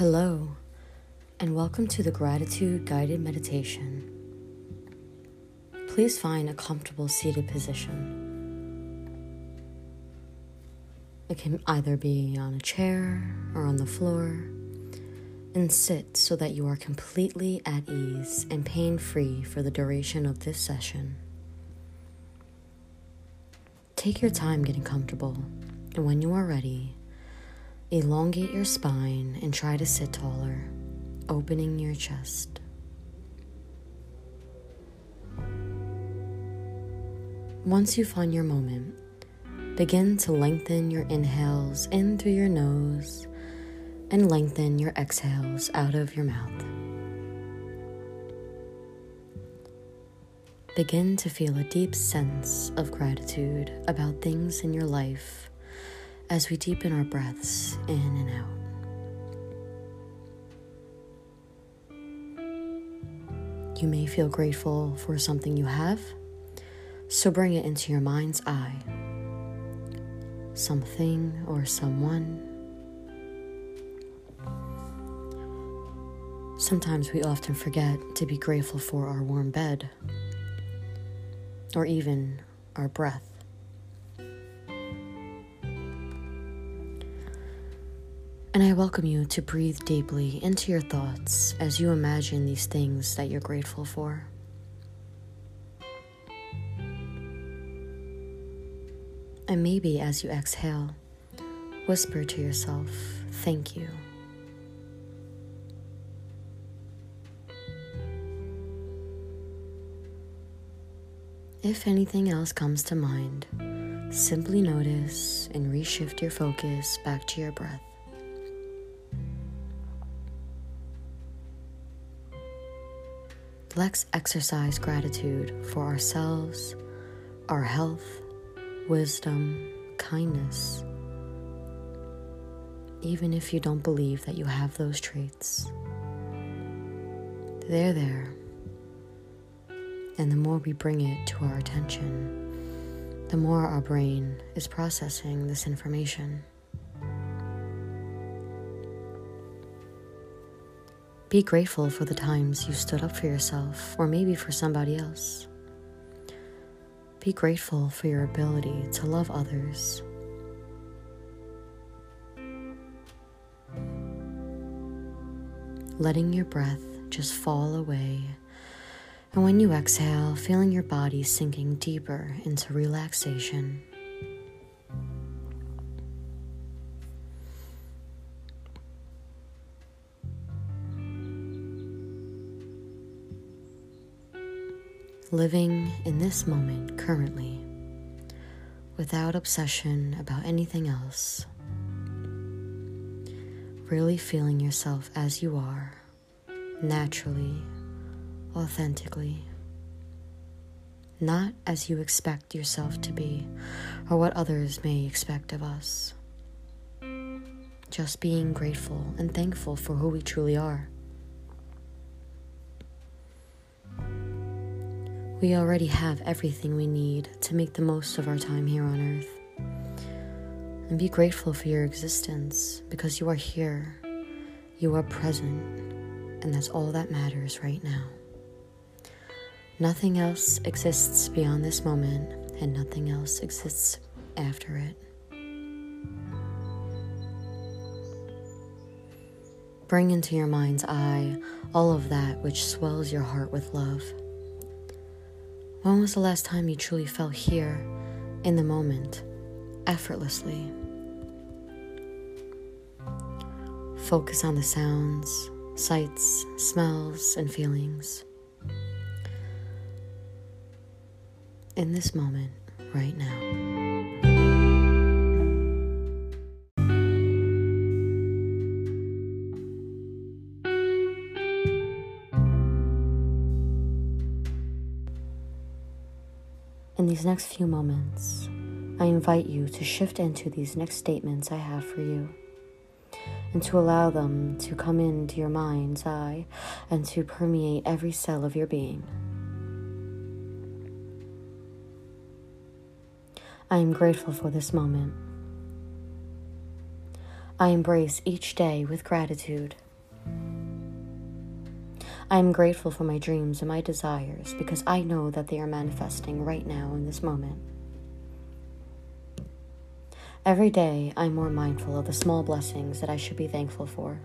Hello, and welcome to the Gratitude Guided Meditation. Please find a comfortable seated position. It can either be on a chair or on the floor, and sit so that you are completely at ease and pain free for the duration of this session. Take your time getting comfortable, and when you are ready, elongate your spine and try to sit taller, opening your chest. Once you find your moment, begin to lengthen your inhales in through your nose and lengthen your exhales out of your mouth. Begin to feel a deep sense of gratitude about things in your life as we deepen our breaths in and out. You may feel grateful for something you have, so bring it into your mind's eye. Something or someone. Sometimes we often forget to be grateful for our warm bed or even our breath. I welcome you to breathe deeply into your thoughts as you imagine these things that you're grateful for. And maybe as you exhale, whisper to yourself, Thank you. If anything else comes to mind, simply notice and reshift your focus back to your breath. Let's exercise gratitude for ourselves, our health, wisdom, kindness, even if you don't believe that you have those traits. They're there and the more we bring it to our attention, the more our brain is processing this information. Be grateful for the times you stood up for yourself or maybe for somebody else. Be grateful for your ability to love others. Letting your breath just fall away and when you exhale, feeling your body sinking deeper into relaxation. Living in this moment currently, without obsession about anything else. Really feeling yourself as you are, naturally authentically, not as you expect yourself to be or what others may expect of us. Just being grateful and thankful for who we truly are. We already have everything we need to make the most of our time here on earth. And be grateful for your existence because you are here, you are present, and that's all that matters right now. Nothing else exists beyond this moment, and nothing else exists after it. Bring into your mind's eye all of that which swells your heart with love. When was the last time you truly felt here, in the moment, effortlessly? Focus on the sounds, sights, smells, and feelings. in this moment right now. In these next few moments, I invite you to shift into these next statements I have for you and to allow them to come into your mind's eye and to permeate every cell of your being. I am grateful for this moment. I embrace each day with gratitude I am grateful for my dreams and my desires because I know that they are manifesting right now in this moment. Every day, I'm more mindful of the small blessings that I should be thankful for.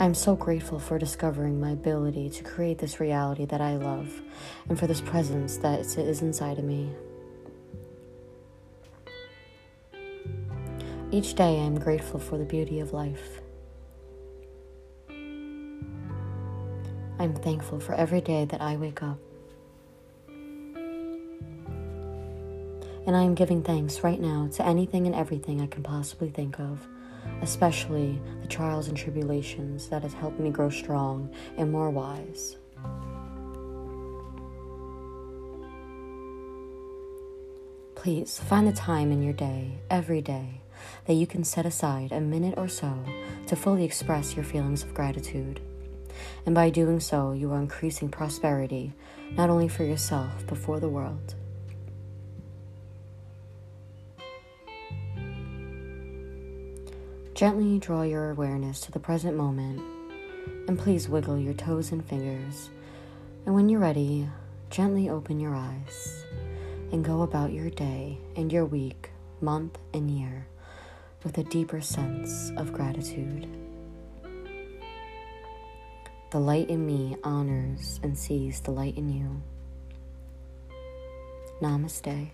I'm so grateful for discovering my ability to create this reality that I love and for this presence that is inside of me. Each day, I'm grateful for the beauty of life. I'm thankful for every day that I wake up. And I am giving thanks right now to anything and everything I can possibly think of, especially the trials and tribulations that has helped me grow strong and more wise. Please find the time in your day, every day, that you can set aside a minute or so to fully express your feelings of gratitude. And by doing so, you are increasing prosperity, not only for yourself, but for the world. Gently draw your awareness to the present moment, and please wiggle your toes and fingers. And when you're ready, gently open your eyes and go about your day and your week, month, and year with a deeper sense of gratitude. The light in me honors and sees the light in you. Namaste.